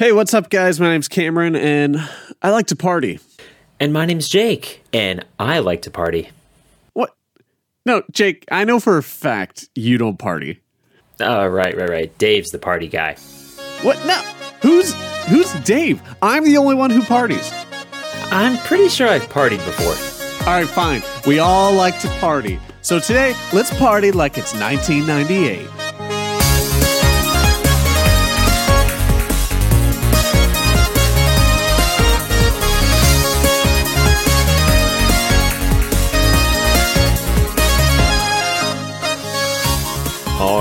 Hey, what's up, guys? My name's Cameron, and I like to party. And my name's Jake, and I like to party. What? No, Jake, I know for a fact you don't party. Oh, right, right, right. Dave's the party guy. What? No. Who's who's Dave? I'm the only one who parties. I'm pretty sure I've partied before. All right, fine. We all like to party. So today, let's party like it's 1998.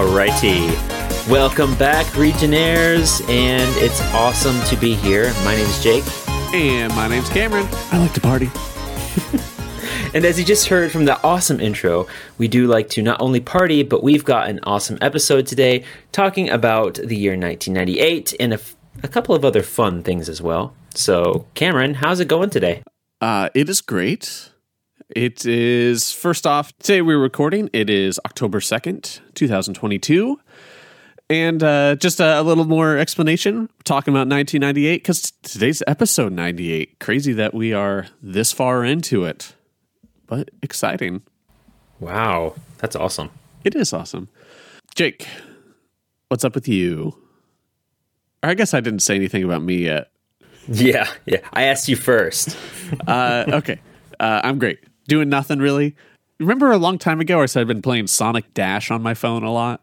Alrighty. Welcome back, Regionaires, and it's awesome to be here. My name's Jake. And my name's Cameron. I like to party. And as you just heard from the awesome intro, we do like to not only party, but we've got an awesome episode today talking about the year 1998 and a, f- a couple of other fun things as well. So, Cameron, how's it going today? Uh, it is great. It is, first off, today we're recording. It is October 2nd, 2022. And uh, just a, a little more explanation, We're talking about 1998, because today's episode 98. Crazy that we are this far into it, but exciting. Wow, that's awesome. It is awesome. Jake, what's up with you? Or I guess I didn't say anything about me yet. Yeah, yeah. I asked you first. Uh, okay, uh, I'm great. Doing nothing really. Remember a long time ago, I said I've been playing Sonic Dash on my phone a lot.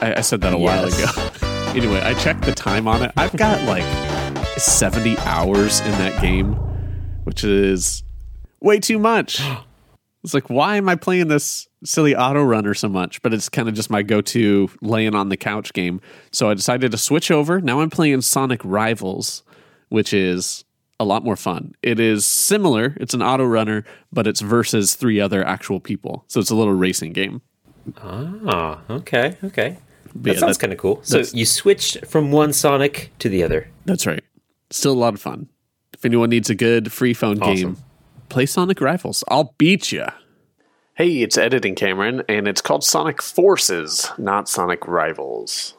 I, I said that a while ago. anyway, I checked the time on it. I've got like 70 hours in that game, which is way too much. It's like, why am I playing this silly auto runner so much? But it's kind of just my go to laying on the couch game. So I decided to switch over. Now I'm playing Sonic Rivals, which is a lot more fun. It is similar, it's an auto runner, but it's versus three other actual people. So it's a little racing game. Ah, okay, okay. But That yeah, sounds kind of cool. So you switched from one Sonic to the other. That's right. Still a lot of fun. If anyone needs a good free phone Awesome. game, play Sonic Rivals. I'll beat you. Hey, it's editing Cameron, and it's called Sonic Forces, not Sonic Rivals.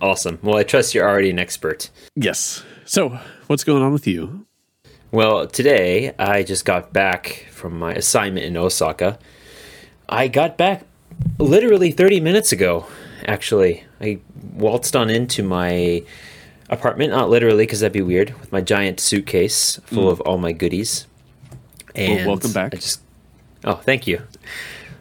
Awesome. Well, I trust you're already an expert. Yes. So, what's going on with you? Well, today I just got back from my assignment in Osaka. I got back literally 30 minutes ago, actually. I waltzed on into my apartment, not literally because that'd be weird, with my giant suitcase full hmm. of all my goodies. And welcome back. I just Oh, thank you.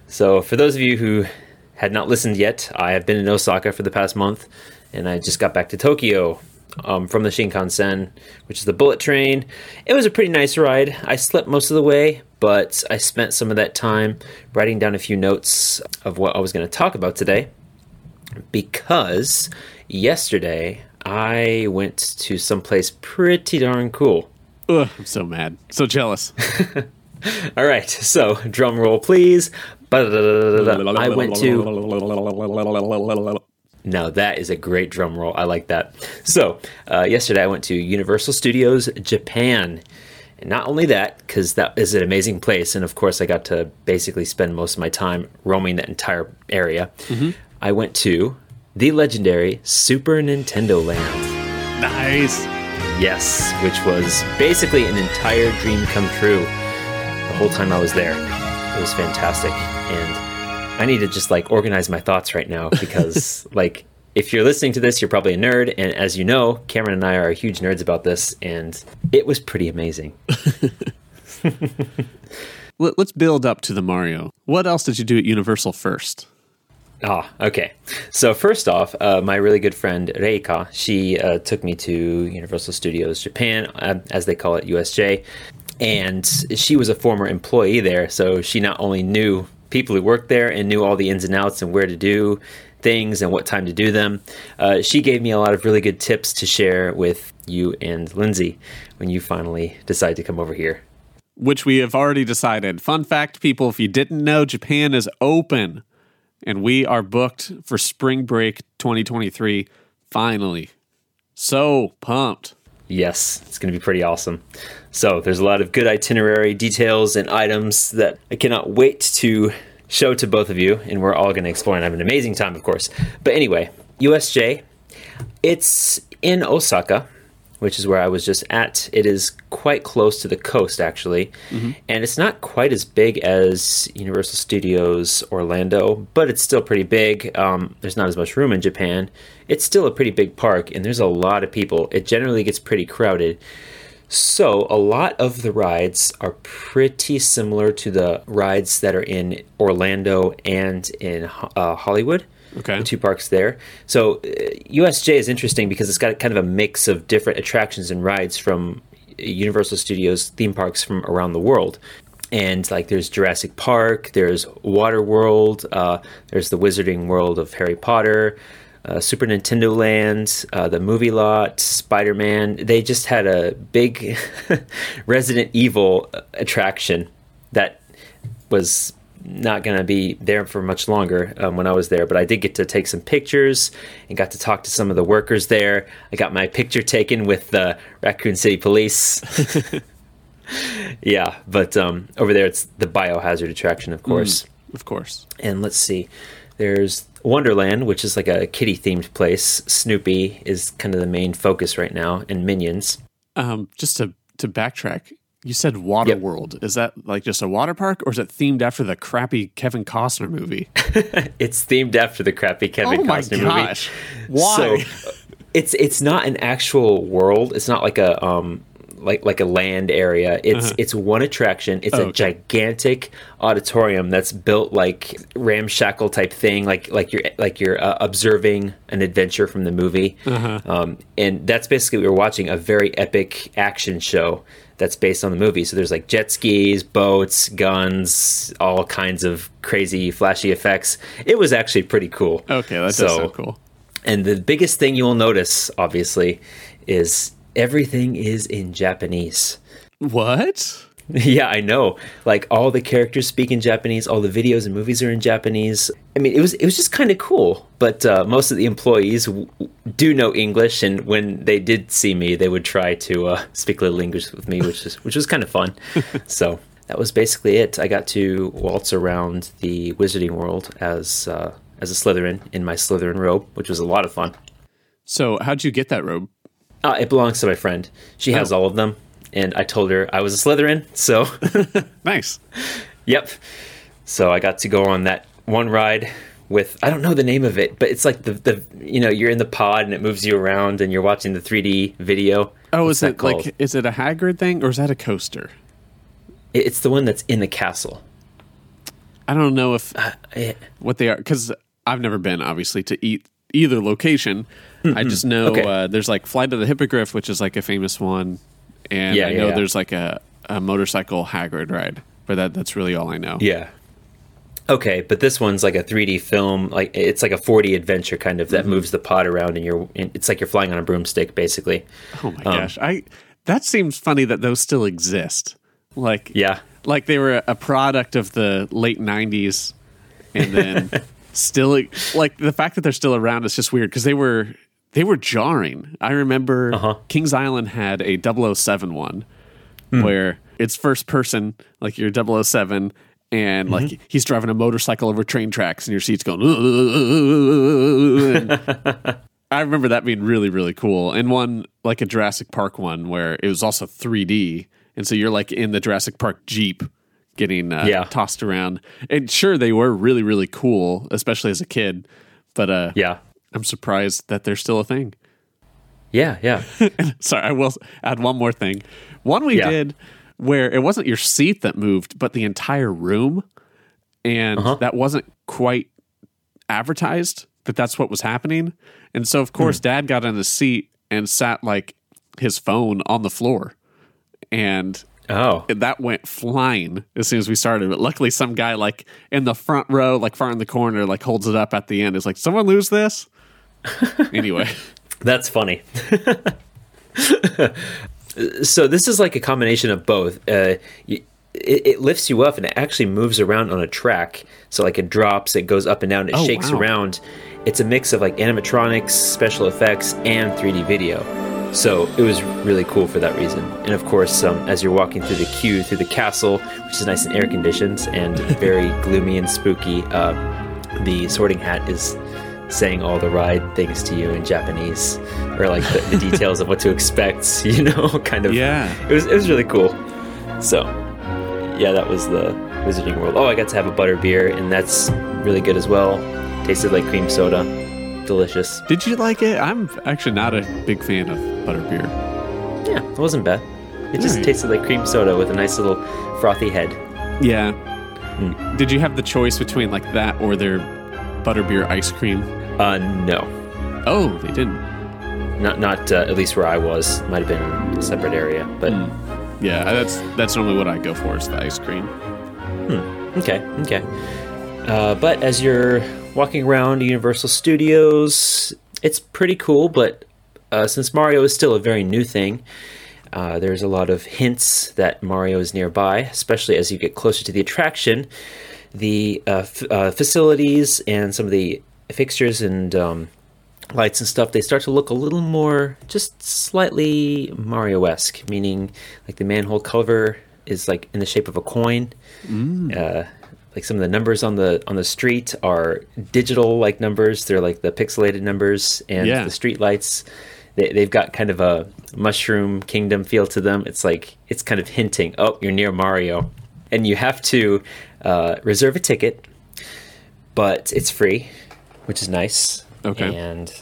So, for those of you who had not listened yet, I have been in Osaka for the past month, and I just got back to Tokyo um, from the Shinkansen, which is the bullet train. It was a pretty nice ride. I slept most of the way, but I spent some of that time writing down a few notes of what I was going to talk about today because yesterday I went to someplace pretty darn cool. Ugh, I'm so mad. So jealous. All right, so drum roll, please. I went to. No, that is a great drum roll. I like that. So, uh, yesterday I went to Universal Studios Japan. And not only that, because that is an amazing place, and of course I got to basically spend most of my time roaming that entire area. I went to the legendary Super Nintendo Land. Nice. Yes, which was basically an entire dream come true the whole time I was there. It was fantastic. And I need to just like organize my thoughts right now because, like, if you're listening to this, you're probably a nerd. And as you know, Cameron and I are huge nerds about this. And it was pretty amazing. Let- Let's build up to the Mario. What else did you do at Universal first? Ah, okay. So first off, uh, my really good friend Reika, she uh, took me to Universal Studios Japan, uh, as they call it, USJ, and she was a former employee there. So she not only knew people who worked there and knew all the ins and outs and where to do things and what time to do them. Uh, she gave me a lot of really good tips to share with you and Lindsay when you finally decide to come over here. Which we have already decided. Fun fact, people, if you didn't know, Japan is open and we are booked for spring break 2023. Finally. So pumped. Yes, it's going to be pretty awesome. So, there's a lot of good itinerary details and items that I cannot wait to show to both of you, and we're all going to explore and have an amazing time, of course. But anyway, USJ, it's in Osaka, which is where I was just at. It is quite close to the coast, actually, and it's not quite as big as Universal Studios Orlando, but it's still pretty big. Um, there's not as much room in Japan. It's still a pretty big park, and there's a lot of people. It generally gets pretty crowded. So, a lot of the rides are pretty similar to the rides that are in Orlando and in uh, Hollywood. Okay. The two parks there. So, uh, USJ is interesting because it's got kind of a mix of different attractions and rides from Universal Studios theme parks from around the world. And like there's Jurassic Park, there's Water World, uh, there's the Wizarding World of Harry Potter, uh, Super Nintendo Land, uh, the movie lot, Spider Man. They just had a big Resident Evil attraction that was not going to be there for much longer um, when I was there, but I did get to take some pictures and got to talk to some of the workers there. I got my picture taken with the Raccoon City Police. yeah, but um, over there it's the biohazard attraction, of course. Of course. And let's see, there's Wonderland, which is like a kitty themed place. Snoopy is kind of the main focus right now, and Minions. Um, just to to backtrack, you said Water Yep. World. Is that like just a water park, or is it themed after the crappy Kevin Costner movie? It's themed after the crappy Kevin oh my Costner gosh! movie. Why? So it's it's not an actual world. It's not like a um like like a land area. It's it's one attraction. It's Uh-huh. Oh, a okay. gigantic auditorium that's built like ramshackle type thing, like like you're like you're uh, observing an adventure from the movie. Uh-huh. Um, and that's basically what we're watching a very epic action show that's based on the movie. So there's like jet skis, boats, guns, all kinds of crazy flashy effects. It was actually pretty cool. okay, that's does So- cool. And the biggest thing you will notice, obviously, is everything is in Japanese. What? yeah, I know. Like all the characters speak in Japanese, all the videos and movies are in Japanese. I mean, it was it was just kind of cool. But uh, most of the employees w- do know English, and when they did see me, they would try to uh, speak a little English with me, which is which was kind of fun. so that was basically it. I got to waltz around the Wizarding World as uh, as a Slytherin in my Slytherin robe, which was a lot of fun. So, how'd you get that robe? Uh, it belongs to my friend. She has Oh. all of them, and I told her I was a Slytherin. So, Nice. yep. So I got to go on that one ride with I don't know the name of it, but it's like the the you know you're in the pod and it moves you around and you're watching the 3D video. Oh, What's is that it called? like is it a Hagrid thing or is that a coaster? It's the one that's in the castle. I don't know if Eh, what they are because I've never been obviously to eat either location. I just know Okay. uh, there's like Flight of the Hippogriff, which is like a famous one, and Yeah, I know yeah. there's like a, a motorcycle Hagrid ride, but that that's really all I know. Yeah. Okay, but this one's like a 3D film, like it's like a 4D adventure kind of Mm-hmm. that moves the pod around and you're it's like you're flying on a broomstick basically. Oh my gosh, I that seems funny that those still exist. Like Yeah. like they were a product of the late '90s, and then still like the fact that they're still around is just weird because they were they were jarring. I remember Uh-huh. Kings Island had a 007 one Hmm. where it's first person, like you're 007, and Mm-hmm. like he's driving a motorcycle over train tracks, and your seat's going. I remember that being really really cool, and one like a Jurassic Park one where it was also 3D, and so you're like in the Jurassic Park Jeep getting uh, Yeah. tossed around. And sure, they were really really cool, especially as a kid. But uh, Yeah. I'm surprised that they're still a thing. Yeah, yeah. Sorry, I will add one more thing. One we Yeah. did where it wasn't your seat that moved, but the entire room, and Uh-huh. that wasn't quite advertised that that's what was happening. And so, of Hmm. course, Dad got in the seat and sat like his phone on the floor, and Oh. that went flying as soon as we started. But luckily, some guy like in the front row, like far in the corner, like holds it up at the end. Is like, someone lose this? Anyway, That's funny. so this is like a combination of both. Uh, it, it lifts you up and it actually moves around on a track. So like it drops, it goes up and down, it Oh, shakes wow. around. It's a mix of like animatronics, special effects, and 3D video. So it was really cool for that reason. And of course, um, as you're walking through the queue through the castle, which is nice and air conditioned and very gloomy and spooky, uh, the Sorting Hat is saying all the ride things to you in Japanese or like the, the details of what to expect, you know, kind of. Yeah. It was it was really cool. So, yeah, that was the Wizarding World. Oh, I got to have a butter beer, and that's really good as well. Tasted like cream soda, delicious. Did you like it? I'm actually not a big fan of butterbeer. Yeah, it wasn't bad. It just Alright. tasted like cream soda with a nice little frothy head. Yeah. Hmm. Did you have the choice between like that or their butterbeer ice cream? Uh, no, Oh, they didn't. not not uh, at least where I was. Might have been a separate area, but Yeah, that's that's normally what I go for is the ice cream. Okay, okay. Uh, but as you're walking around Universal Studios, it's pretty cool. But uh, since Mario is still a very new thing, uh, there's a lot of hints that Mario is nearby, especially as you get closer to the attraction. The uh, f- uh, facilities and some of the fixtures and um, lights and stuff, they start to look a little more just slightly Mario esque, meaning like the manhole cover is like in the shape of a coin. Uh, like some of the numbers on the on the street are digital like numbers. They're like the pixelated numbers, and Yeah. the street lights. They, they've got kind of a mushroom kingdom feel to them. It's like it's kind of hinting, oh, you're near Mario, and you have to uh, reserve a ticket, but it's free, which is nice. Okay. And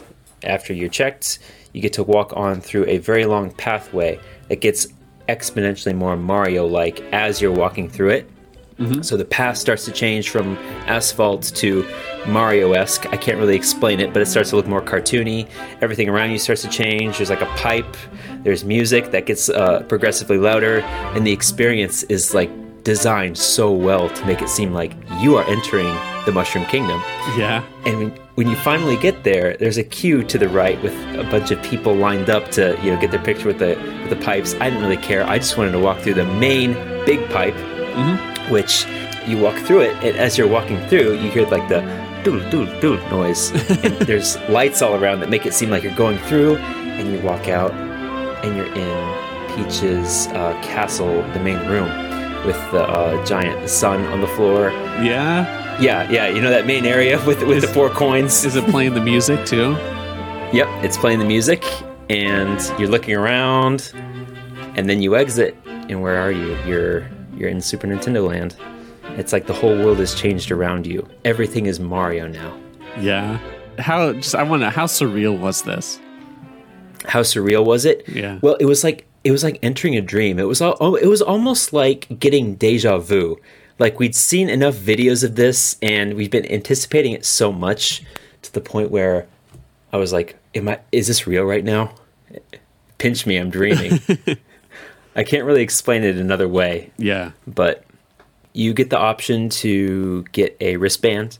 after you're checked, you get to walk on through a very long pathway that gets exponentially more Mario like as you're walking through it. So the path starts to change from asphalt to Mario esque. I can't really explain it, but it starts to look more cartoony. Everything around you starts to change. There's like a pipe, there's music that gets uh, progressively louder, and the experience is like designed so well to make it seem like you are entering the Mushroom Kingdom. Yeah. And when, when you finally get there, there's a queue to the right with a bunch of people lined up to you know get their picture with the with the pipes. I didn't really care. I just wanted to walk through the main big pipe, which you walk through it, and as you're walking through, you hear like the doodle doodle doodle noise. and there's lights all around that make it seem like you're going through, and you walk out, and you're in Peach's uh, castle, the main room, with the uh, giant sun on the floor. Yeah. Yeah, yeah, you know that main area with with the four coins. Is it playing the music too? Yep, it's playing the music, and you're looking around, and then you exit, and where are you? You're you're in Super Nintendo Land. It's like the whole world has changed around you. Everything is Mario now. Yeah. How just I wonder how surreal was this? How surreal was it? Yeah. Well, it was like it was like entering a dream. It was all, oh, it was almost like getting deja vu. Like we'd seen enough videos of this, and we've been anticipating it so much to the point where I was like, "Am I? Is this real right now? Pinch me, I'm dreaming." I can't really explain it another way, Yeah. but you get the option to get a wristband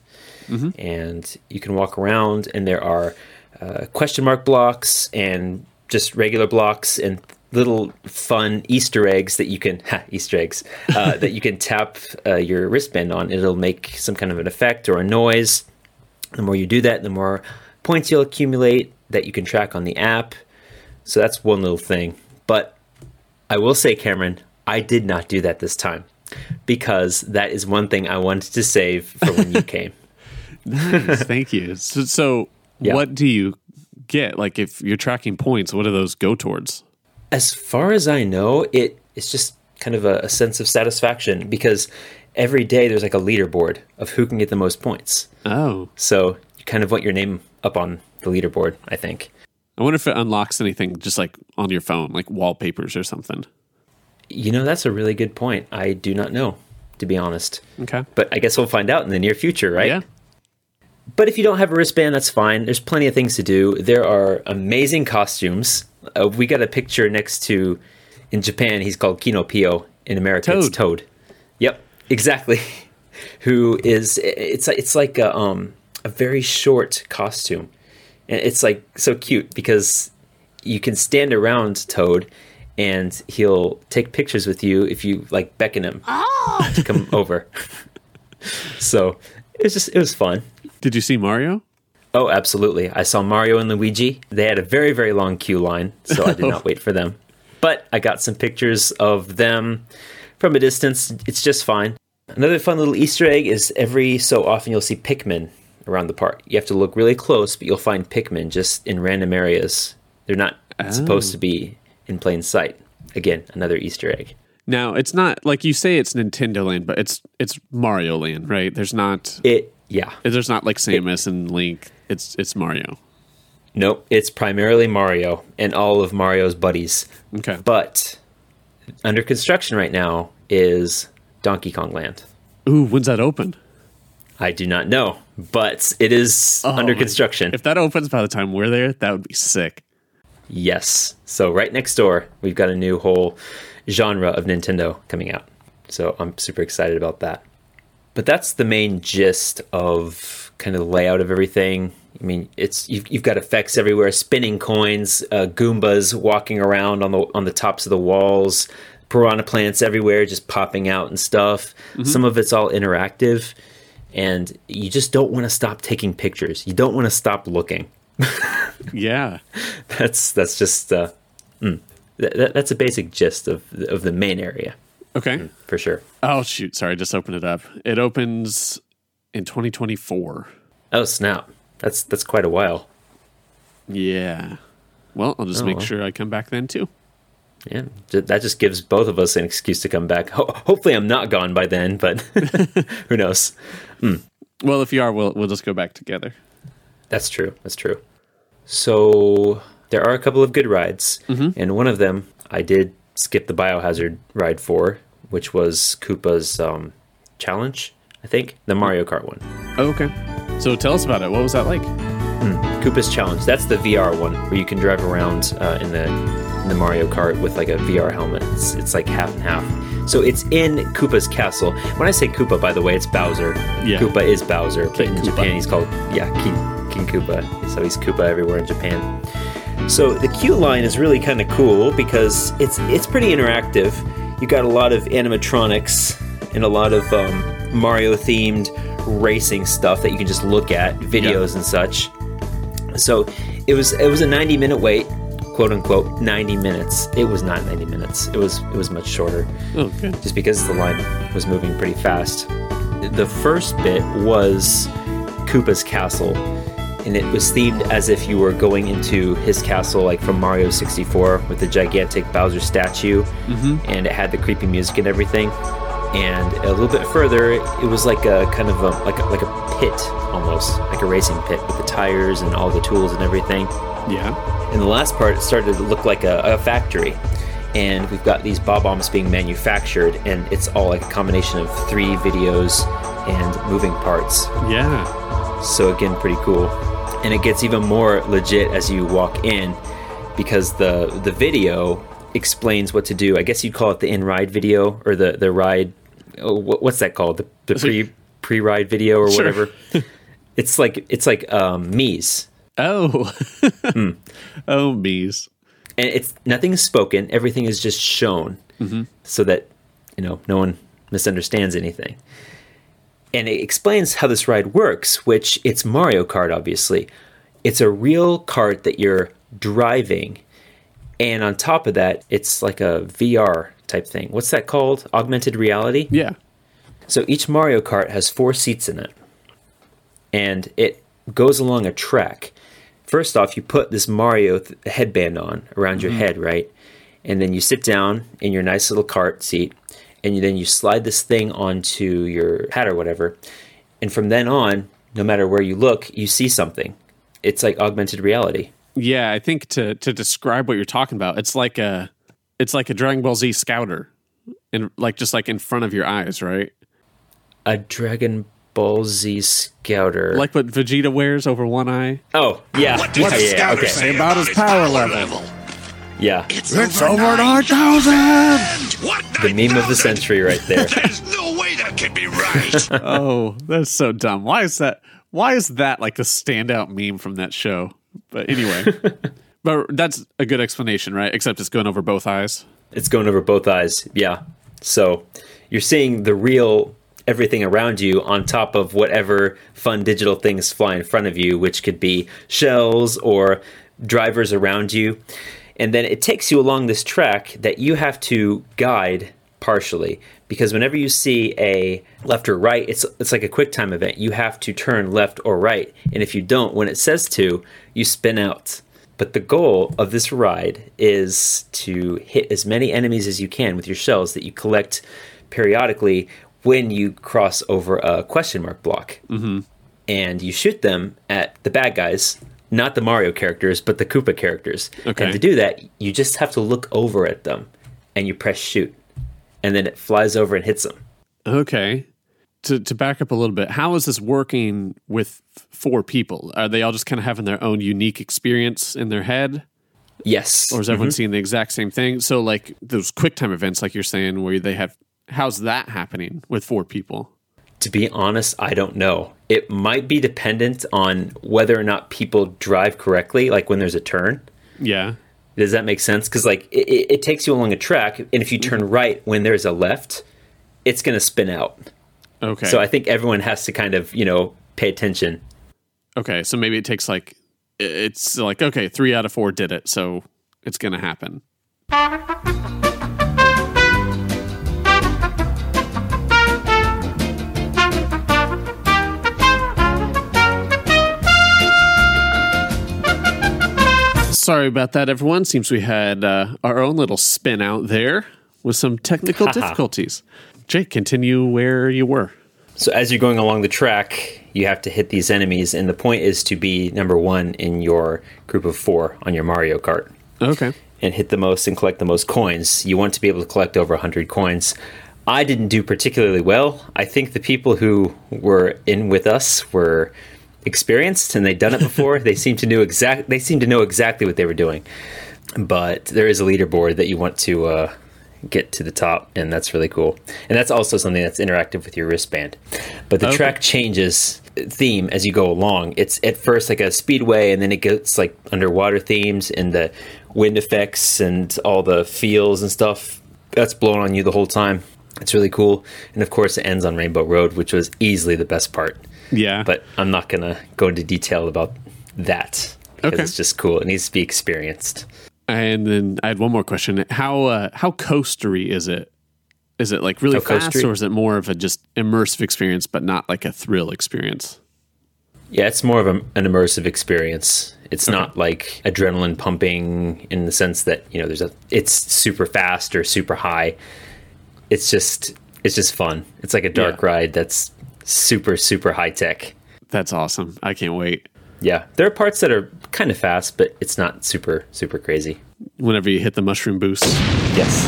and you can walk around and there are uh, question mark blocks and just regular blocks and little fun easter eggs that you can ha, easter eggs uh, that you can tap uh, your wristband on it'll make some kind of an effect or a noise the more you do that the more points you'll accumulate that you can track on the app so that's one little thing but I will say, Cameron, I did not do that this time because that is one thing I wanted to save for when you came. Nice. Thank you. So, so Yeah. what do you get? Like if you're tracking points, what do those go towards? As far as I know, it it's just kind of a, a sense of satisfaction because every day there's like a leaderboard of who can get the most points. Oh. So you kind of want your name up on the leaderboard, I think. I wonder if it unlocks anything just like on your phone, like wallpapers or something. You know, that's a really good point. I do not know, to be honest. Okay. But I guess we'll find out in the near future, right? Yeah. But if you don't have a wristband, that's fine. There's plenty of things to do. There are amazing costumes. Uh, we got a picture next to, in Japan, he's called Kinopio. In America, it's Toad. Toad. Yep, exactly. Who is? It's it's like a um a very short costume, and it's like so cute because you can stand around Toad, and he'll take pictures with you if you like beckon him to come over. So it was just it was fun. Did you see Mario? Oh, absolutely. I saw Mario and Luigi. They had a very, very long queue line, so I did not wait for them. But I got some pictures of them from a distance. It's just fine. Another fun little Easter egg is every so often you'll see Pikmin around the park. You have to look really close, but you'll find Pikmin just in random areas. They're not supposed to oh. be in plain sight. Again, another Easter egg. Now it's not like you say it's Nintendo Land, but it's it's Mario Land, right? There's not It, yeah. there's not like Samus and Link. It's it's Mario. Nope, it's primarily Mario and all of Mario's buddies. Okay. But under construction right now is Donkey Kong Land. Ooh, when's that open? I do not know, but it is oh under my- construction. If that opens by the time we're there, that would be sick. Yes. So right next door, we've got a new whole genre of Nintendo coming out. So I'm super excited about that. But that's the main gist of kind of the layout of everything. I mean, it's you've, you've got effects everywhere, spinning coins, uh, Goombas walking around on the on the tops of the walls, piranha plants everywhere, just popping out and stuff. Some of it's all interactive, and you just don't want to stop taking pictures. You don't want to stop looking Yeah. that's that's just uh, mm, that, that- that's a basic gist of of the main area Okay. Mm, for sure. Oh shoot, sorry, I just opened it up. It opens in 2024. Oh snap! That's that's quite a while. Yeah. Well, I'll just Oh, make well. sure I come back then too. Yeah, that just gives both of us an excuse to come back. Ho- hopefully, I'm not gone by then, but who knows? Hmm. Well, if you are, we'll we'll just go back together. That's true. That's true. So there are a couple of good rides, mm-hmm. and one of them I did skip the biohazard ride for, which was Koopa's um, challenge. I think the Mario Kart one. Oh, okay. So tell us about it. What was that like? Koopa's Challenge. That's the VR one where you can drive around uh, in the in the Mario Kart with like a VR helmet. It's, it's like half and half. So it's in Koopa's castle. When I say Koopa, by the way, it's Bowser. Yeah. Koopa is Bowser, but in Koopa. Japan he's called yeah King King Koopa. So he's Koopa everywhere in Japan. So the queue line is really kind of cool because it's it's pretty interactive. You got a lot of animatronics and a lot of um, Mario themed racing stuff that you can just look at, videos and such. So it was it was a 90 minute wait, quote unquote 90 minutes. It was not 90 minutes. It was it was much shorter Oh, good. just because the line was moving pretty fast. The first bit was Koopa's castle, and it was themed as if you were going into his castle, like from Mario 64, with the gigantic Bowser statue, mm-hmm. and it had the creepy music and everything. And a little bit further, it was like a kind of a like a, like a pit almost, like a racing pit with the tires and all the tools and everything. Yeah. And the last part it started to look like a, a factory. And we've got these Bob-ombs being manufactured, and it's all like a combination of three videos and moving parts. Yeah. So again, pretty cool. And it gets even more legit as you walk in because the the video explains what to do. I guess you'd call it the in ride video or the the ride. Oh, what, what's that called? The, the pre pre ride video or Sure. whatever. it's like it's like um, Mies. Oh. Hmm. Oh, bees. and it's nothing is spoken everything is just shown so that you know no one misunderstands anything and it explains how this ride works which it's mario kart obviously it's a real cart that you're driving and on top of that it's like a vr type thing what's that called augmented reality Yeah. so each Mario Kart has four seats in it, and it goes along a track. First off, you put this Mario th- headband on around your mm-hmm. head, right? And then you sit down in your nice little cart seat, and then you slide this thing onto your hat or whatever. And from then on, no matter where you look, you see something. It's like augmented reality. Yeah, I think to to describe what you're talking about, it's like a it's like a Dragon Ball Z scouter. And like just like in front of your eyes, right? A Dragon Ball Z Scouter. Like what Vegeta wears over one eye. oh yeah, What does yeah, the yeah, scouter okay. say About about, his his power power, level. level? Yeah. It's, It's over 9,000! What? The meme of the century right there. There's no way that can be right. Oh, that's so dumb. Why is that? Why is that like the standout meme from that show? But anyway, but that's a good explanation, right? Except it's going over both eyes. It's going over both eyes. Yeah. So you're seeing the real everything around you on top of whatever fun digital things fly in front of you, which could be shells or drivers around you. And then it takes you along this track that you have to guide partially because whenever you see a left or right, it's it's like a quick time event. You have to turn left or right, and if you don't, when it says to, you spin out. But the goal of this ride is to hit as many enemies as you can with your shells that you collect periodically when you cross over a question mark block. Mm-hmm. And you shoot them at the bad guys, not the Mario characters, but the Koopa characters. Okay. And to do that, you just have to look over at them and you press shoot. And then it flies over and hits them. Okay. To to back up a little bit, how is this working with four people? Are they all just kind of having their own unique experience in their head? Yes. Or is everyone mm-hmm. seeing the exact same thing? So like those quick time events like you're saying where they have how's that happening with four people? To be honest, I don't know. It might be dependent on whether or not people drive correctly, like when there's a turn. Yeah. Does that make sense? Because like it, it it takes you along a track, and if you turn mm-hmm. right when there's a left, it's going to spin out. Okay. So I think everyone has to kind of you know pay attention. okay, so maybe it takes like it's like okay, 3 out of 4 did it, so it's going to happen. Sorry about that, everyone. Seems we had uh, our own little spin out there with some technical difficulties. Jake, continue where you were. So as you're going along the track, you have to hit these enemies, and the point is to be number one in your group of four on your Mario Kart. Okay. and hit the most and collect the most coins. You want to be able to collect over 100 coins. I didn't do particularly well. I think the people who were in with us were experienced and they'd done it before. they seem to know exact they seem to know exactly what they were doing. But there is a leaderboard that you want to uh, get to the top, and that's really cool. And that's also something that's interactive with your wristband. But the Okay. track changes theme as you go along. It's at first like a speedway, and then it gets like underwater themes and the wind effects and all the feels and stuff that's blowing on you the whole time. It's really cool. And of course, it ends on Rainbow Road, which was easily the best part. Yeah. But I'm not going to go into detail about that because Okay. it's just cool. It needs to be experienced. And then I had one more question. How uh, how coastery is it? Is it like really How fast, coastery? or is it more of a just immersive experience, but not like a thrill experience? Yeah, it's more of a, an immersive experience. It's not like adrenaline pumping in the sense that you know there's a it's super fast or super high. It's just it's just fun. It's like a dark Yeah. ride that's super super high tech. That's awesome. I can't wait. Yeah, there are parts that are kind of fast, but it's not super super crazy. Whenever you hit the mushroom boost, Yes.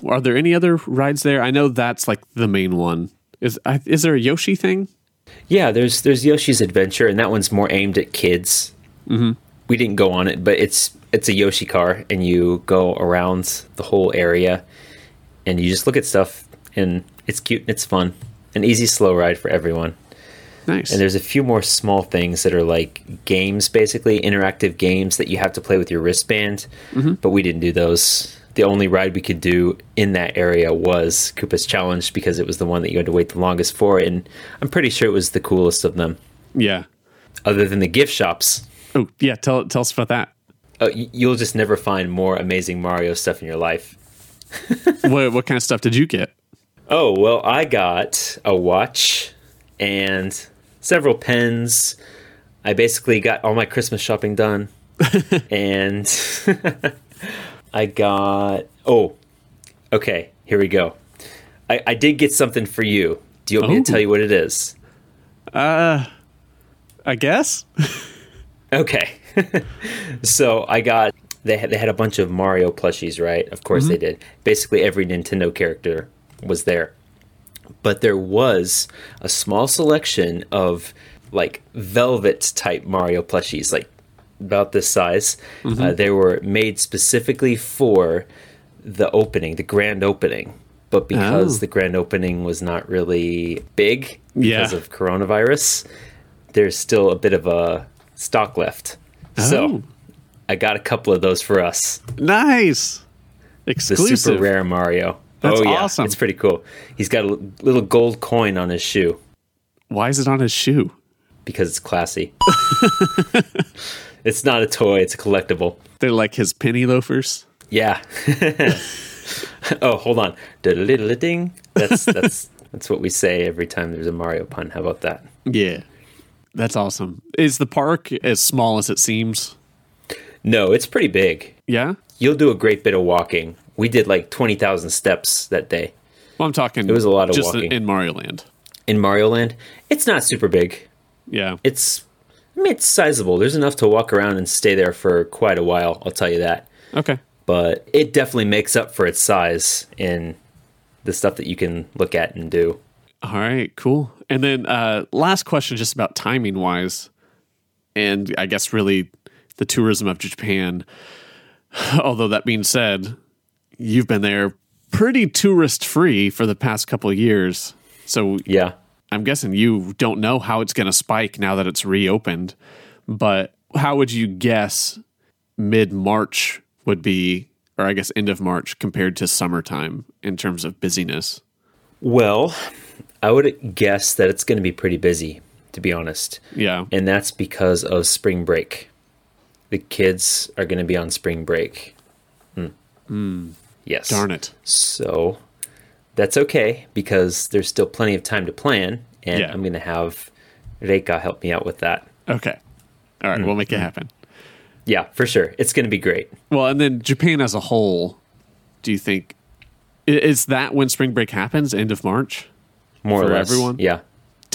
are there any other rides there? I know that's like the main one. Is is there a Yoshi thing? Yeah, there's there's Yoshi's Adventure, and that one's more aimed at kids. Mm-hmm. We didn't go on it, but it's it's a Yoshi car, and you go around the whole area, and you just look at stuff, and it's cute and it's fun, an easy slow ride for everyone. Nice. And there's a few more small things that are like games, basically interactive games that you have to play with your wristband, but we didn't do those. The only ride we could do in that area was Koopa's Challenge because it was the one that you had to wait the longest for, and I'm pretty sure it was the coolest of them, yeah. other than the gift shops. Oh yeah. Tell tell us about that. Uh, you'll just never find more amazing Mario stuff in your life. what what kind of stuff did you get? Oh, well, I got a watch and several pens. I basically got all my Christmas shopping done. and I got. Oh, okay, here we go. I, I did get something for you. Do you want me Oh. to tell you what it is? Uh, I guess. Okay. so I got they had, they had a bunch of Mario plushies, right? Of course they did. Basically every Nintendo character was there. But there was a small selection of like velvet type Mario plushies, like about this size. Uh, they were made specifically for the opening, the grand opening. But because Oh. the grand opening was not really big because Yeah. of coronavirus, there's still a bit of a stock left. Oh. So I got a couple of those for us. Nice. The Exclusive. super rare Mario. That's oh yeah, awesome. it's pretty cool. He's got a little gold coin on his shoe Why is it on his shoe? because it's classy. it's not a toy; it's a collectible. They're like his penny loafers. Yeah. Oh, hold on. That's that's that's what we say every time there's a Mario pun. How about that? Yeah. That's awesome. Is the park as small as it seems? No, it's pretty big. Yeah. You'll do a great bit of walking. We did like twenty thousand steps that day Well, I'm talking. It was a lot of just walking. in Mario Land. in Mario Land. It's not super big. Yeah. It's I mean it's sizable. There's enough to walk around and stay there for quite a while. I'll tell you that. Okay. But it definitely makes up for its size in the stuff that you can look at and do. All right, cool. And then uh last question just about timing wise and I guess really the tourism of Japan. Although that being said, you've been there pretty tourist free for the past couple of years. So Yeah. I'm guessing you don't know how it's going to spike now that it's reopened, but how would you guess mid March would be, or I guess end of March compared to summertime in terms of busyness? Well, I would guess that it's going to be pretty busy, to be honest. Yeah. And that's because of spring break. The kids are going to be on spring break. Mm. Yes. Darn it. So that's okay because there's still plenty of time to plan, and Yeah. I'm going to have Reika help me out with that. Okay. All right, we'll make it mm-hmm. happen. Yeah, for sure. It's going to be great. Well, and then Japan as a whole, do you think is that when spring break happens, end of March? More For or less. everyone? Yeah.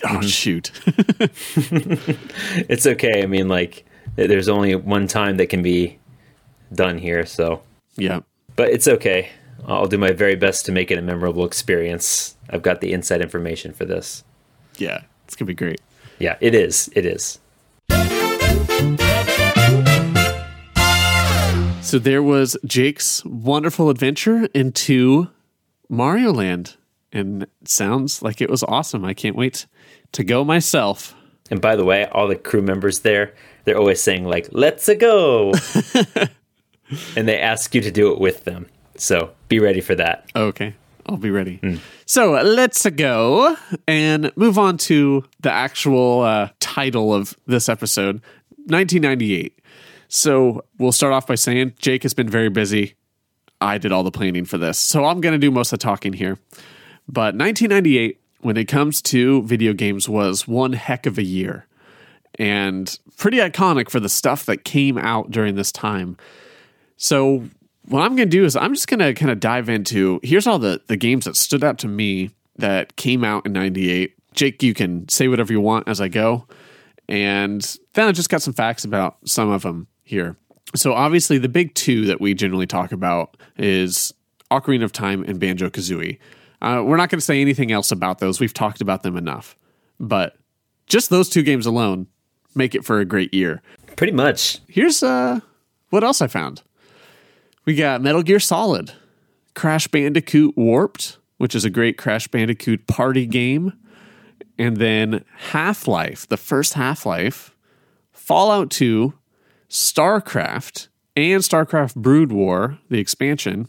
Oh mm-hmm. shoot. It's okay. I mean, like, there's only one time that can be done here, so. yeah. But it's okay. I'll do my very best to make it a memorable experience. I've got the inside information for this. Yeah. It's going to be great. Yeah, it is. It is. So there was Jake's wonderful adventure into Mario Land. And it sounds like it was awesome. I can't wait to go myself. And by the way, all the crew members there, they're always saying like, "Let's a go," and they ask you to do it with them. So be ready for that. Okay, I'll be ready. So let's go and move on to the actual uh, title of this episode 1998. So we'll start off by saying Jake has been very busy. I did all the planning for this. So I'm going to do most of the talking here. But 1998, when it comes to video games, was one heck of a year and pretty iconic for the stuff that came out during this time. So what I'm going to do is I'm just going to kind of dive into here's all the the games that stood out to me that came out in 98. Jake, you can say whatever you want as I go. And then I just got some facts about some of them here. So obviously the big two that we generally talk about is Ocarina of Time and Banjo Kazooie. Uh, we're not going to say anything else about those. We've talked about them enough. But just those two games alone make it for a great year. Pretty much. Here's uh what else I found. We got Metal Gear Solid, Crash Bandicoot Warped, which is a great Crash Bandicoot party game, and then Half-Life, the first Half-Life, Fallout 2, StarCraft, and StarCraft Brood War, the expansion,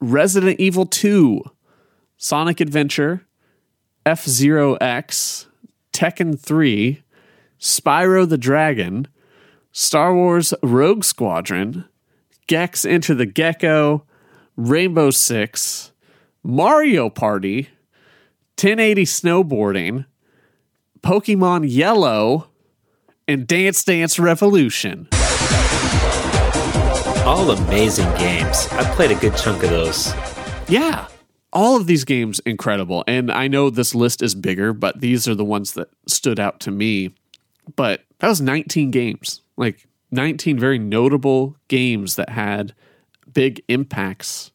Resident Evil 2, Sonic Adventure, F-Zero X, Tekken 3, Spyro the Dragon, Star Wars Rogue Squadron, Gex Into the Gecko, Rainbow Six, Mario Party, 1080 Snowboarding, Pokemon Yellow, and Dance Dance Revolution. All amazing games. I've played a good chunk of those. Yeah. All of these games incredible. And I know this list is bigger, but these are the ones that stood out to me. But that was 19 games. Like 19 very notable games that had big impacts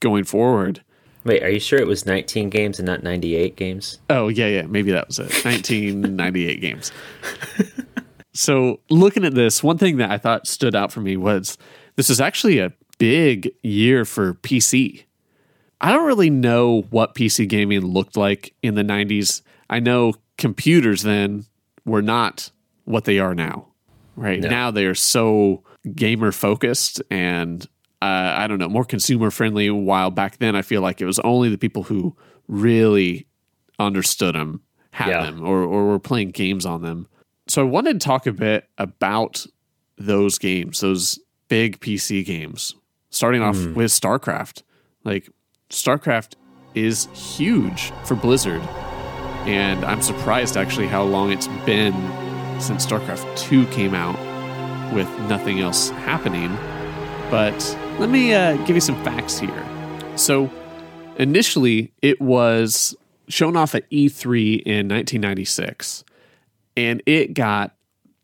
going forward. Wait, are you sure it was 19 games and not 98 games? Oh, yeah, yeah. Maybe that was it. 1998 games. So, looking at this, one thing that I thought stood out for me was this is actually a big year for PC. I don't really know what PC gaming looked like in the 90s. I know computers then were not what they are now. Right No. now, they are so gamer focused and uh, I don't know, more consumer friendly. While back then, I feel like it was only the people who really understood them had Yeah. them or, or were playing games on them. So I wanted to talk a bit about those games, those big PC games, starting off with StarCraft. Like, StarCraft is huge for Blizzard. And I'm surprised actually how long it's been since StarCraft 2 came out with nothing else happening. But let me uh, give you some facts here. So, initially, it was shown off at E3 in 1996, and it got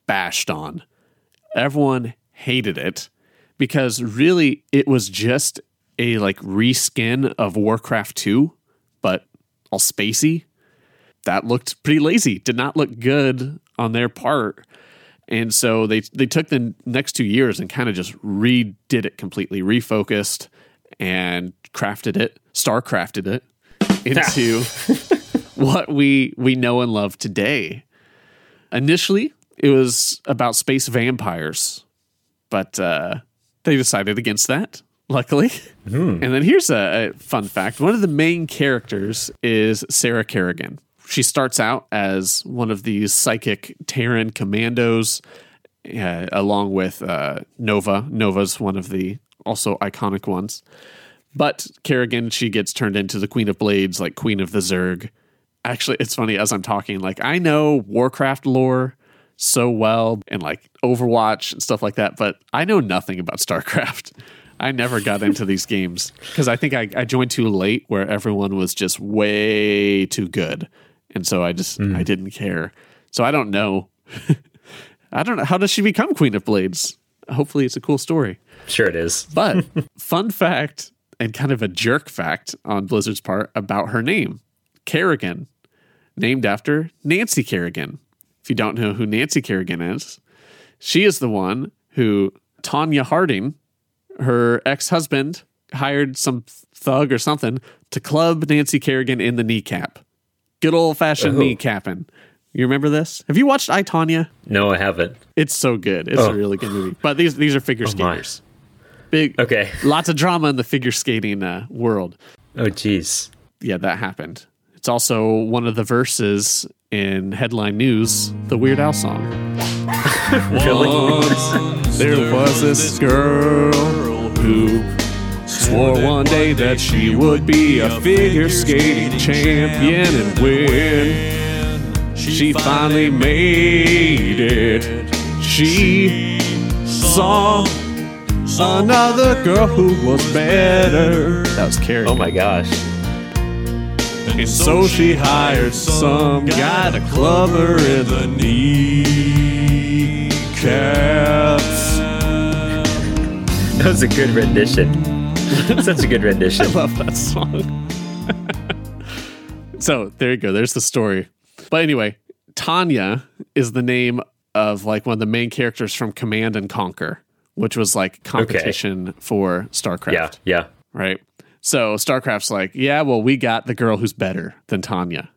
bashed on. Everyone hated it because really it was just a like reskin of Warcraft 2, but all spacey. That looked pretty lazy, did not look good on their part. And so they they took the next two years and kind of just redid it completely, refocused and crafted it, star crafted it into what we we know and love today. Initially, it was about space vampires, but uh, they decided against that. Luckily, and then here's a, a fun fact: one of the main characters is Sarah Kerrigan. She starts out as one of these psychic Terran commandos, uh, along with uh, Nova. Nova's one of the also iconic ones. But Kerrigan, she gets turned into the Queen of Blades, like Queen of the Zerg. Actually, it's funny as I'm talking, like I know Warcraft lore so well and like Overwatch and stuff like that, but I know nothing about StarCraft. I never got into these games because I think I, I joined too late where everyone was just way too good. And so I just I mm. didn't care. So I don't know. I don't know. How does she become Queen of Blades? Hopefully it's a cool story. Sure, it is. But fun fact and kind of a jerk fact on Blizzard's part about her name Kerrigan, named after Nancy Kerrigan. If you don't know who Nancy Kerrigan is, she is the one who Tonya Harding, her ex husband, hired some thug or something to club Nancy Kerrigan in the kneecap. Good old fashioned Oh. kneecapping. You remember this? Have you watched I Tonya? No, I haven't. It's so good. It's Oh. a really good movie. But these these are figure my. skaters. Big Okay. lots of drama in the figure skating uh, world. Oh, jeez. Yeah, that happened. It's also one of the verses in headline news, the Weird Al song. There was this girl who swore one day that she would be a figure skating champion and win. She finally made it. She saw another girl who was better. That was Carrie. Oh my gosh. And so she hired some guy to club her in the kneecaps. That was a good rendition. Such a good rendition. I Love that song. so there you go. There's the story. But anyway, Tanya is the name of like one of the main characters from Command and Conquer, which was like competition for StarCraft. Yeah, yeah. right? So StarCraft's like, yeah, well, we got the girl who's better than Tanya.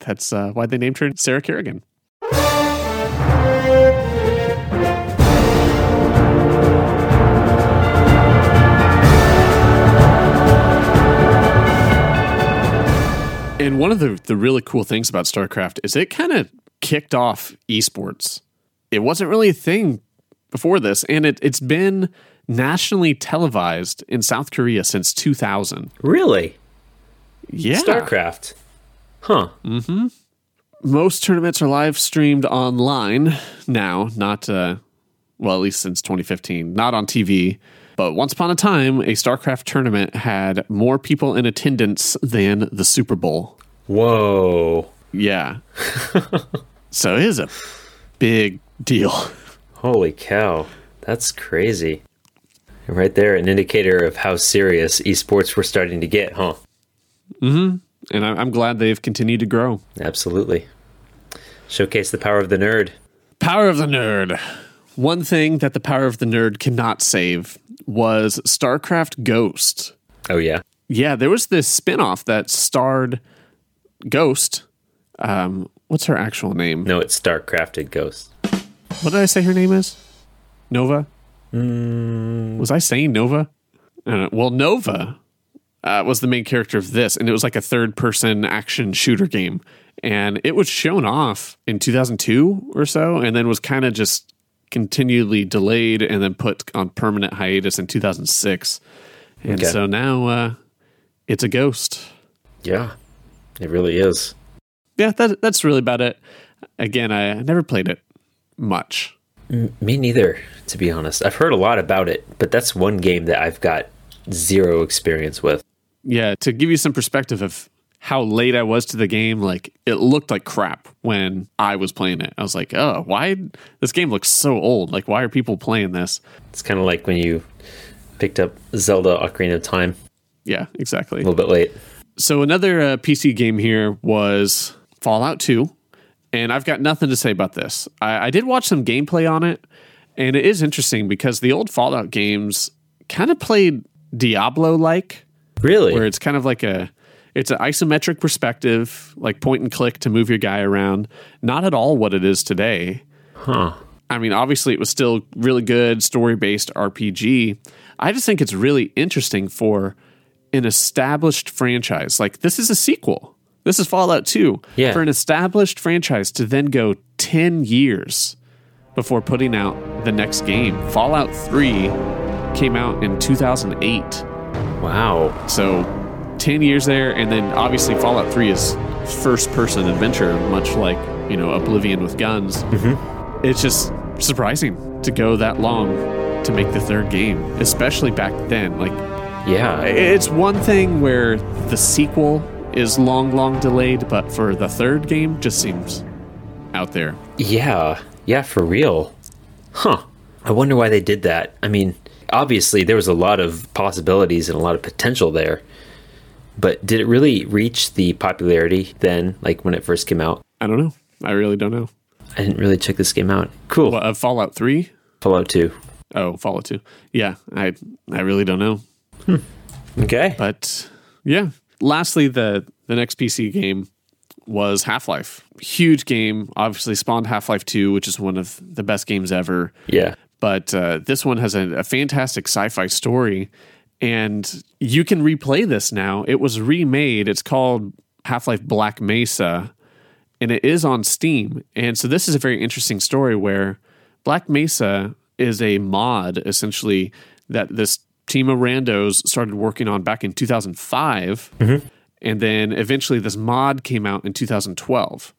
That's uh, why they named her Sarah Kerrigan. And one of the, the really cool things about StarCraft is it kind of kicked off esports. It wasn't really a thing before this, and it, it's been nationally televised in South Korea since 2000. Really? Yeah. StarCraft. Huh. Most tournaments are live streamed online now, not, uh, well, at least since 2015, not on TV. But once upon a time, a StarCraft tournament had more people in attendance than the Super Bowl. Whoa. Yeah. so it is a big deal. Holy cow. That's crazy. Right there, an indicator of how serious esports were starting to get, huh? Mm hmm. And I- I'm glad they've continued to grow. Absolutely. Showcase the power of the nerd. Power of the Nerd. One thing that the Power of the Nerd cannot save was StarCraft Ghost. Oh, yeah. Yeah, there was this spin-off that starred Ghost. Um, what's her actual name? No, it's StarCrafted Ghost. What did I say her name is? Nova? Was I saying Nova? I. Well, Nova uh, was the main character of this, and it was like a third person action shooter game. And it was shown off in 2002 or so, and then was kind of just continually delayed and then put on permanent hiatus in 2006. And Okay. so now uh, it's a ghost. Yeah, it really is. Yeah, that, that's really about it. Again, I never played it much. Me neither, to be honest. I've heard a lot about it, but that's one game that I've got zero experience with. Yeah, to give you some perspective of how late I was to the game, like it looked like crap when I was playing it. I was like, oh, why this game looks so old? Like, why are people playing this? It's kind of like when you picked up Zelda Ocarina of Time Yeah, exactly. a little bit late. So another uh, PC game here was Fallout 2, and I've got nothing to say about this. I, I did watch some gameplay on it, and it is interesting because the old Fallout games kind of played Diablo like, Really? where it's kind of like a it's an isometric perspective, like point and click to move your guy around. Not at all what it is today. huh. I mean, obviously, it was still really good story based RPG. I just think it's really interesting for an established franchise. Like, this is a sequel. This is Fallout 2. Yeah. For an established franchise to then go 10 years before putting out the next game. Fallout 3 came out in 2008. Wow. So 10 years there. And then obviously, Fallout 3 is first person adventure, much like, you know, Oblivion with guns mm-hmm. it's just surprising to go that long to make the third game, especially back then. Like, Yeah. it's one thing where the sequel is long, long delayed, but for the third game, just seems out there. Yeah, yeah, for real. Huh. I wonder why they did that. I mean, obviously there was a lot of possibilities and a lot of potential there. But did it really reach the popularity then, like when it first came out? I don't know. I really don't know. I didn't really check this game out. Cool. Uh, Fallout 3? Fallout 2. Oh, Fallout 2. Yeah, I I really don't know. Okay. But yeah. Lastly, the the next PC game was Half Life. Huge game. Obviously spawned Half Life 2, which is one of the best games ever. yeah. but uh, this one has a, a fantastic sci-fi story and you can replay this now it was remade it's called half-life black mesa and it is on steam and so this is a very interesting story where black mesa is a mod essentially that this team of randos started working on back in 2005 mm-hmm. and then eventually this mod came out in 2012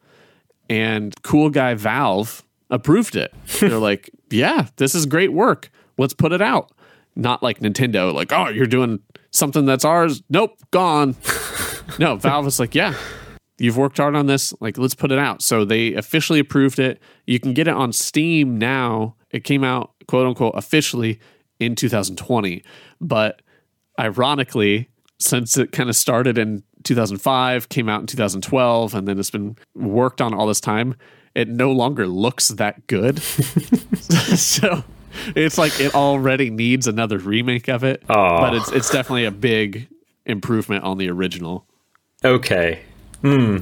and cool guy Valve approved it. They're like, "Yeah, this is great work. Let's put it out." Not like Nintendo, like, "Oh, you're doing something that's ours." Nope, gone. no, Valve was like, "Yeah, you've worked hard on this. Like, let's put it out." So they officially approved it. You can get it on Steam now. It came out, quote unquote, officially in 2020, but ironically, since it kind of started in 2005, came out in 2012, and then it's been worked on all this time, it no longer looks that good. so it's like it already needs another remake of it. But it's it's definitely a big improvement on the original. Okay. Hmm.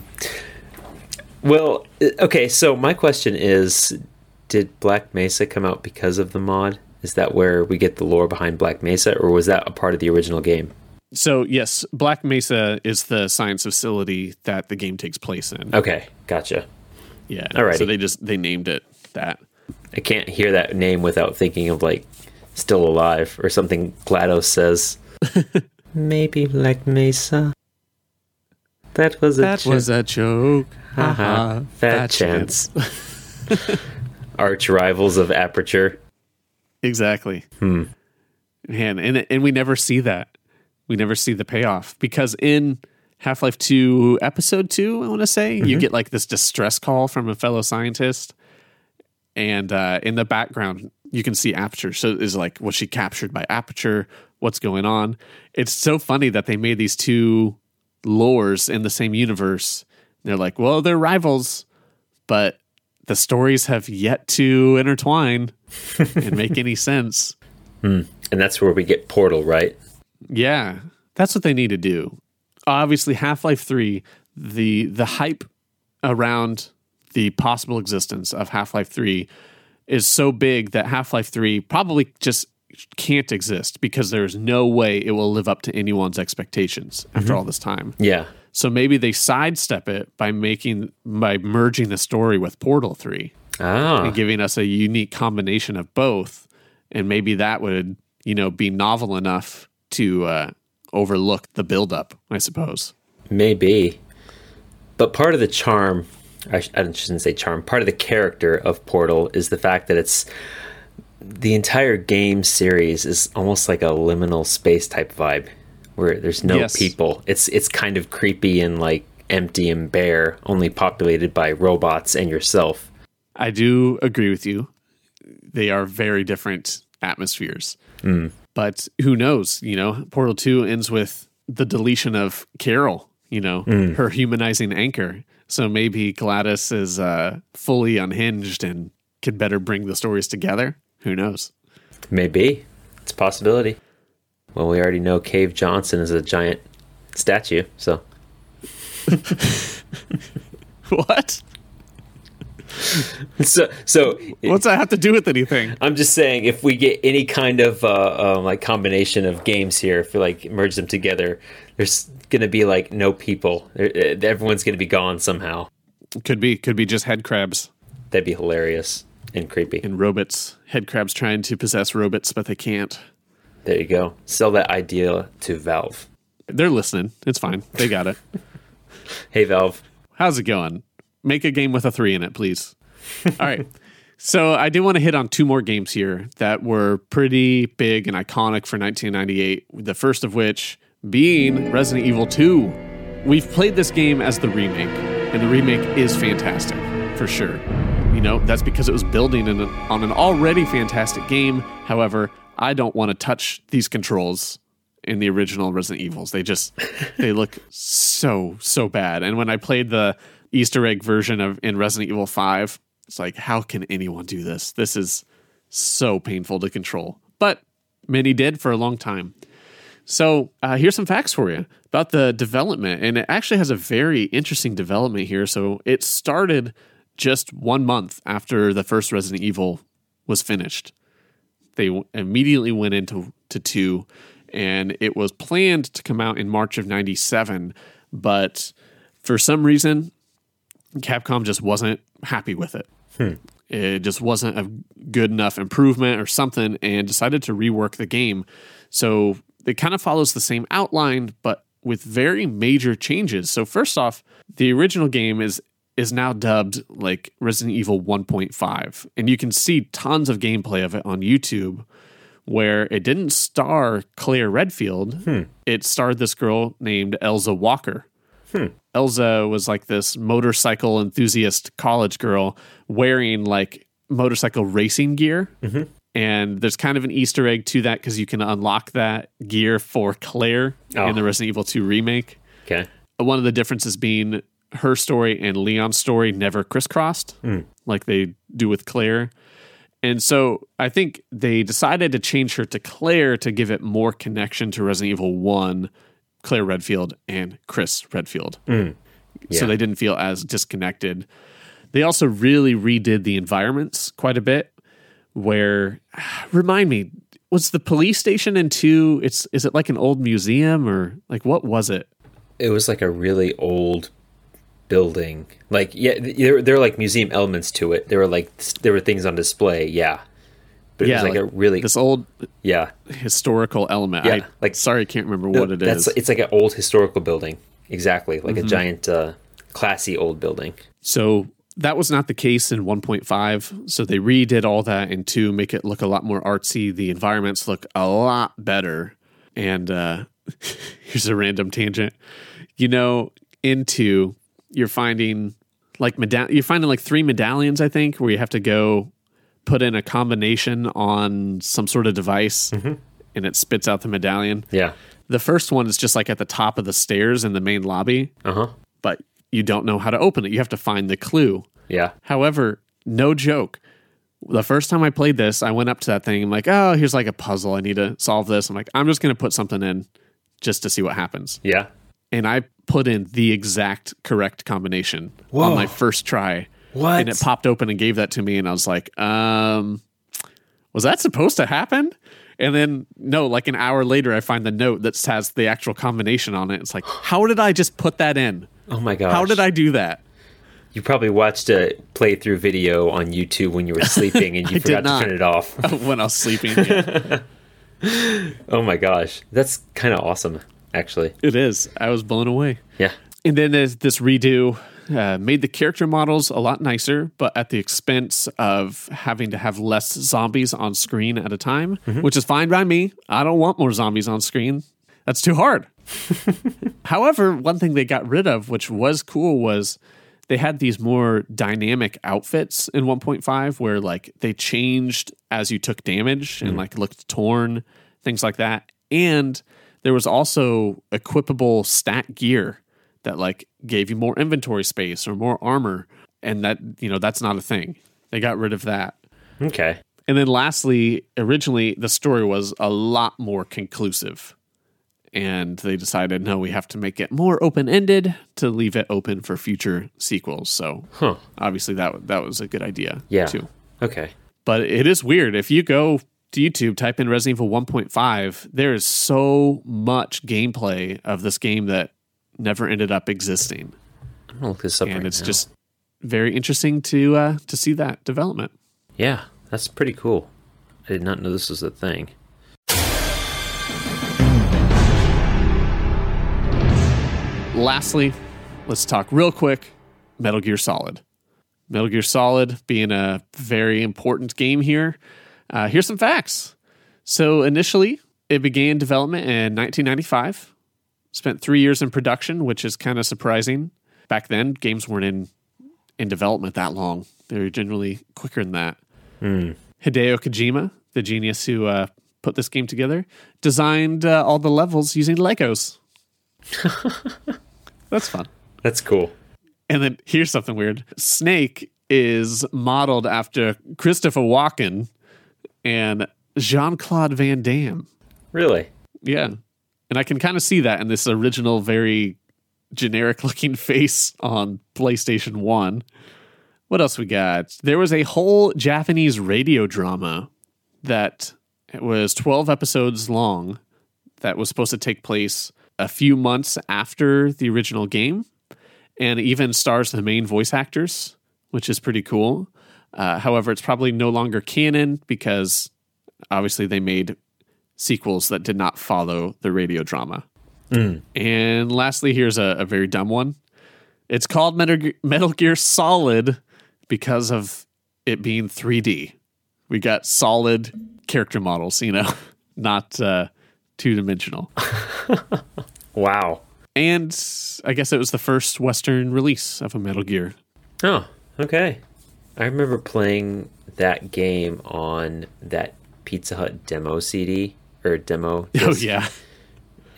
Well, uh, okay, so my question is did Black Mesa come out because of the mod? Is that where we get the lore behind Black Mesa, or was that a part of the original game? So yes, Black Mesa is the science facility that the game takes place in. Okay, gotcha. Yeah. All right. So they just they named it that. I can't hear that name without thinking of like Still Alive or something GLaDOS says. Maybe Black Mesa. That was a That jo- was a joke. Haha, fat chance. Arch rivals of Aperture. Exactly. Man, and and we never see that. We never see the payoff because in Half Life Two, Episode Two, I want to say you get like this distress call from a fellow scientist, and uh, in the background you can see Aperture. So is like, was she captured by Aperture? What's going on? It's so funny that they made these two lores in the same universe. They're like, well, they're rivals, but the stories have yet to intertwine and make any sense. Hmm. And that's where we get Portal, right? Yeah, that's what they need to do. Obviously, Half Life Three, the the hype around the possible existence of Half Life Three is so big that Half Life Three probably just can't exist because there's no way it will live up to anyone's expectations after mm-hmm. all this time. Yeah. So maybe they sidestep it by making by merging the story with Portal Three Ah. and giving us a unique combination of both and maybe that would you know be novel enough to uh, overlook the buildup, I suppose. Maybe. But part of the charm, I, sh- I shouldn't say charm, part of the character of Portal is the fact that it's the entire game series is almost like a liminal space type vibe where there's no Yes. people. It's it's kind of creepy and like empty and bare, only populated by robots and yourself. I do agree with you. They are very different atmospheres. But who knows? You know, Portal 2 ends with the deletion of Carol, you know, her humanizing anchor. So maybe GLaDOS is uh, fully unhinged and could better bring the stories together. Who knows? Maybe. It's a possibility. Well, we already know Cave Johnson is a giant statue, so What? so so What's that have to do with anything? I'm just saying, if we get any kind of uh, um, like combination of games here, if we like merge them together, there's gonna be like no people. Uh, Everyone's gonna be gone somehow. Could be. Could be just head crabs That'd be hilarious and creepy. and robots. Head crabs trying to possess robots, but they can't. There you go. Sell that idea to Valve. They're listening. It's fine. They got it. Hey Valve, How's it going? Make a game with a three in it, please. All right. So I do want to hit on two more games here that were pretty big and iconic for 1998. The first of which being Resident Evil 2. We've played this game as the remake, and the remake is fantastic for sure. You know, that's because it was building in a, on an already fantastic game. However, I don't want to touch these controls in the original Resident Evils. They just they look so so bad. And when I played the Easter egg version of in Resident Evil 5, it's like how can anyone do this? This is so painful to control. But many did for a long time. So uh, here's some facts for you about the development, and it actually has a very interesting development here. So it started just one month after the first Resident Evil was finished. They immediately went into to two, and it was planned to come out in March of '97, but for some reason, Capcom just wasn't happy with it. Hmm. It just wasn't a good enough improvement or something, and decided to rework the game. So it kind of follows the same outline, but with very major changes. So first off, the original game is is now dubbed like Resident Evil 1.5, and you can see tons of gameplay of it on YouTube. Where it didn't star Claire Redfield, hmm. it starred this girl named Elza Walker. Hmm. Elza was like this motorcycle enthusiast college girl wearing like motorcycle racing gear. Mm-hmm. And there's kind of an Easter egg to that because you can unlock that gear for Claire Oh. in the oh. Resident Evil 2 remake. okay. One of the differences being her story and Leon's story never crisscrossed hmm. like they do with Claire. And so I think they decided to change her to Claire to give it more connection to Resident Evil 1, Claire Redfield, and Chris Redfield. Hmm. Yeah. So they didn't feel as disconnected. They also really redid the environments quite a bit. Where, remind me, was the police station in two? It's is it like an old museum or like what was it? It was like a really old building. Like yeah, there there were like museum elements to it. There were like there were things on display. Yeah, but it was like, a really this old yeah. historical element. Yeah, I, like- like sorry, I can't remember what it That's is. it's like an old historical building. Exactly, like Mm-hmm. a giant, uh, classy old building. So that was not the case in 1.5. So they redid all that in 2, make it look a lot more artsy. The environments look a lot better. And uh, here's a random tangent. You know, in 2, you're finding like meda- you're finding like three medallions, I think, where you have to go put in a combination on some sort of device and it spits out the medallion. Yeah. The first one is just like at the top of the stairs in the main lobby, Uh huh. but you don't know how to open it. You have to find the clue. Yeah. However, no joke. The first time I played this, I went up to that thing. I'm like, oh, here's like a puzzle. I need to solve this. I'm like, I'm just going to put something in just to see what happens. Yeah. And I put in the exact correct combination Whoa. on my first try. What? And it popped open and gave that to me. And I was like, um, was that supposed to happen? And then, no, like an hour later, I find the note that has the actual combination on it. It's like, how did I just put that in? Oh my gosh. How did I do that? You probably watched a playthrough video on YouTube when you were sleeping and you forgot to turn it off. when I was sleeping. Yeah. Oh my gosh. That's kind of awesome. Actually. It is. I was blown away. Yeah. And then there's this redo uh, made the character models a lot nicer, but at the expense of having to have less zombies on screen at a time, which is fine by me. I don't want more zombies on screen. That's too hard. However, one thing they got rid of, which was cool, was they had these more dynamic outfits in 1.5 where like they changed as you took damage and like looked torn, things like that. And there was also equipable stat gear that like gave you more inventory space or more armor. And that, you know, that's not a thing. They got rid of that. Okay. And then lastly, originally the story was a lot more conclusive. And they decided, no, we have to make it more open ended to leave it open for future sequels. So Huh. obviously that that was a good idea Yeah. too. Okay. But it is weird. If you go to YouTube, type in Resident Evil 1.5, there is so much gameplay of this game that never ended up existing. I'm gonna look this up And right it's now. just very interesting to uh, to see that development. Yeah, that's pretty cool. I did not know this was a thing. lastly, let's talk real quick Metal Gear Solid. Metal Gear Solid being a very important game here. Uh, here's some facts. So, initially, it began development in 1995, spent three years in production, which is kind of surprising. Back then, games weren't in, in development that long, they were generally quicker than that. Hideo Kojima, the genius who uh, put this game together, designed uh, all the levels using Legos. That's fun. That's cool. And then here's something weird. Snake is modeled after Christopher Walken and Jean Claude Van Damme. Really? Yeah. And I can kind of see that in this original, very generic looking face on PlayStation 1. What else we got? There was a whole Japanese radio drama that was 12 episodes long that was supposed to take place a few months after the original game and even stars the main voice actors, which is pretty cool. Uh, however, it's probably no longer canon because obviously they made sequels that did not follow the radio drama. And lastly, here's a, a very dumb one. It's called Metal, Ge- Metal Gear Solid because of it being 3D. We got solid character models, you know, not uh, two dimensional. Wow. And I guess it was the first Western release of a Metal Gear. Oh, okay. I remember playing that game on that Pizza Hut demo CD or demo. Oh, disc. yeah.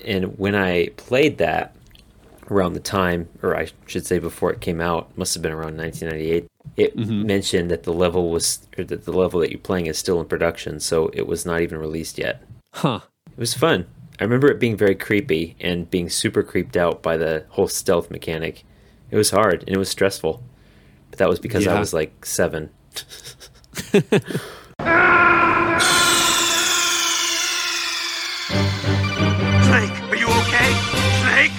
And when I played that around the time, or I should say before it came out, must have been around 1998. It mm-hmm. mentioned that the level was, or that the level that you're playing is still in production, so it was not even released yet. Huh. It was fun. I remember it being very creepy and being super creeped out by the whole stealth mechanic. It was hard and it was stressful. But that was because I was like seven. Snake, are you okay? Snake?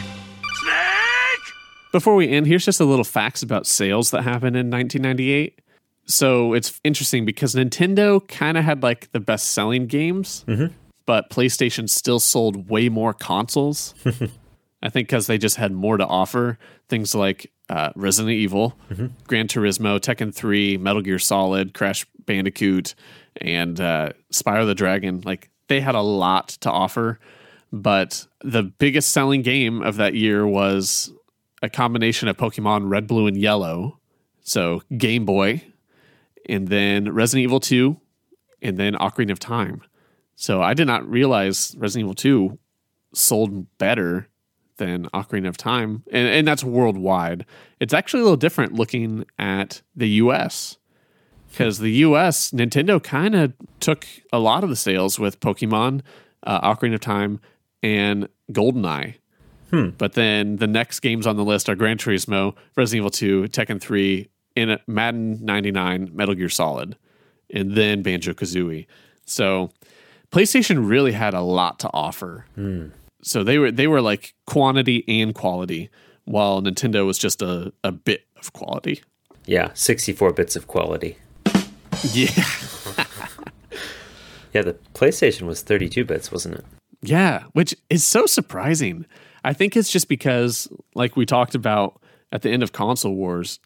Snake! Before we end, here's just a little facts about sales that happened in 1998. So it's interesting because Nintendo kind of had like the best selling games, mm-hmm. but PlayStation still sold way more consoles. I think because they just had more to offer. Things like uh, Resident Evil, Gran Turismo, Tekken 3, Metal Gear Solid, Crash Bandicoot, and uh, Spyro the Dragon. Like they had a lot to offer. But the biggest selling game of that year was a combination of Pokemon Red, Blue, and Yellow. So Game Boy, and then Resident Evil 2, and then Ocarina of Time. So I did not realize Resident Evil 2 sold better than Ocarina of Time. And, and that's worldwide. It's actually a little different looking at the US. Because the US, Nintendo kind of took a lot of the sales with Pokemon, uh, Ocarina of Time, and GoldenEye. But then the next games on the list are Gran Turismo, Resident Evil 2, Tekken 3, in Madden 99, Metal Gear Solid, and then Banjo Kazooie. So PlayStation really had a lot to offer. So they were they were like quantity and quality, while Nintendo was just a, a bit of quality. Yeah, 64 bits of quality. Yeah. Yeah, the PlayStation was 32 bits, wasn't it? Yeah, which is so surprising. I think it's just because, like we talked about at the end of Console Wars,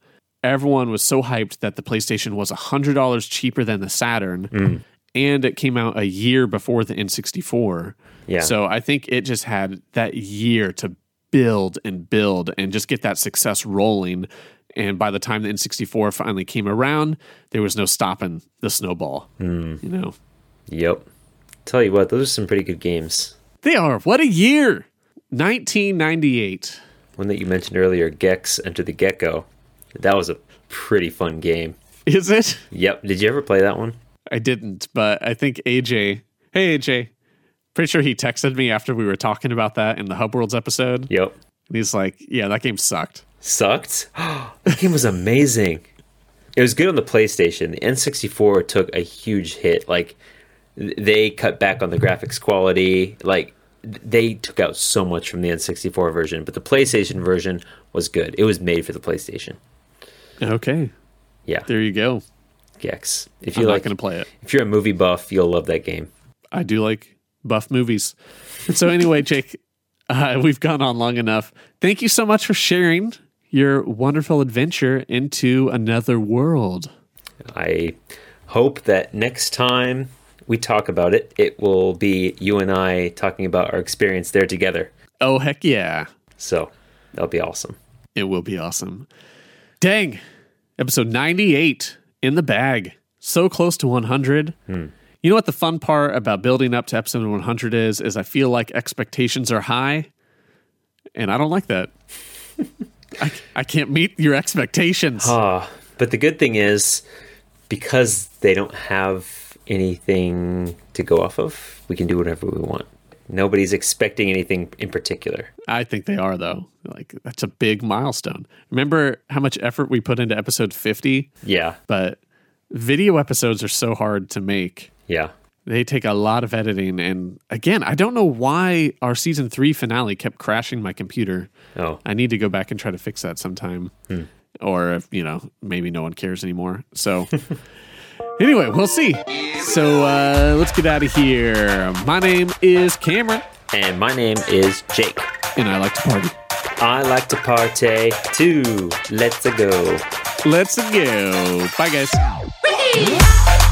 everyone was so hyped that the PlayStation was $100 cheaper than the Saturn, mm. And it came out a year before the N64. Yeah. So I think it just had that year to build and build and just get that success rolling. And by the time the N64 finally came around, there was no stopping the snowball. Hmm. You know, Yep. Tell you what, those are some pretty good games. they are. What a year! 1998. One that you mentioned earlier, Gex Enter the Gecko. That was a pretty fun game. Is it? Yep. Did you ever play that one? I didn't, but I think AJ. Hey AJ, pretty sure he texted me after we were talking about that in the Hub Worlds episode. Yep. And he's like, "Yeah, that game sucked." Sucked? that game was amazing. It was good on the PlayStation. The N64 took a huge hit. Like, they cut back on the graphics quality. Like, they took out so much from the N64 version, but the PlayStation version was good. It was made for the PlayStation. Okay, Yeah. there you go. Gex. If I'm you not like, going to play it. if you're a movie buff, you'll love that game. I do like buff movies. So anyway, Jake, uh, we've gone on long enough. Thank you so much for sharing your wonderful adventure into another world. I hope that next time we talk about it, it will be you and I talking about our experience there together. Oh heck yeah! So that'll be awesome. It will be awesome. Dang, episode ninety-eight in the bag. So close to one hundred. You know what the fun part about building up to episode one hundred is? Is I feel like expectations are high, and I don't like that. I, I can't meet your expectations. Ah, but the good thing is because they don't have anything to go off of, we can do whatever we want. Nobody's expecting anything in particular. I think they are though. Like that's a big milestone. Remember how much effort we put into episode 50? Yeah, But video episodes are so hard to make. yeah. They take a lot of editing and again, I don't know why our season 3 finale kept crashing my computer. Oh, I need to go back and try to fix that sometime. Hmm. Or if, you know, maybe no one cares anymore. So anyway, we'll see. So uh, let's get out of here. My name is Cameron and my name is Jake. and I like to party. I like to party too. Let's go. Let's go. Bye guys. Wiki!